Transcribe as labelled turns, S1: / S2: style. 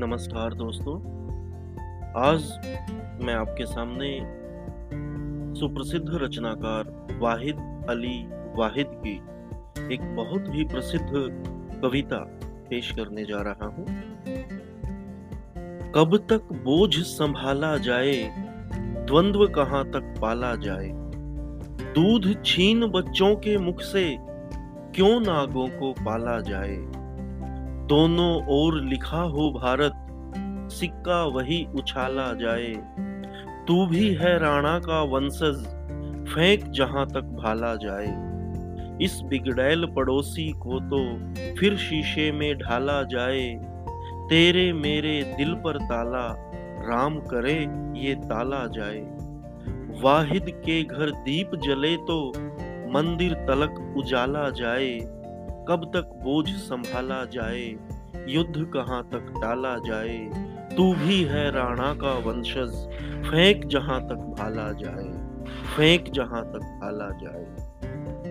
S1: नमस्कार दोस्तों। आज मैं आपके सामने सुप्रसिद्ध रचनाकार वाहिद अली वाहिद की एक बहुत ही प्रसिद्ध कविता पेश करने जा रहा हूँ। कब तक बोझ संभाला जाए, द्वंद्व कहाँ तक पाला जाए? दूध छीन बच्चों के मुख से क्यों नागों को पाला जाए? दोनों ओर लिखा हो भारत, सिक्का वही उछाला जाए। तू भी है राणा का वंशज, फेंक जहाँ तक भाला जाए। इस बिगड़ैल पड़ोसी को तो फिर शीशे में ढाला जाए। तेरे मेरे दिल पर ताला, राम करे ये ताला जाए। वाहिद के घर दीप जले तो मंदिर तलक उजाला जाए। कब तक बोझ संभाला जाए, युद्ध कहाँ तक टाला जाए? तू भी है राणा का वंशज, फेंक जहाँ तक भाला जाए, फेंक जहाँ तक भाला जाए।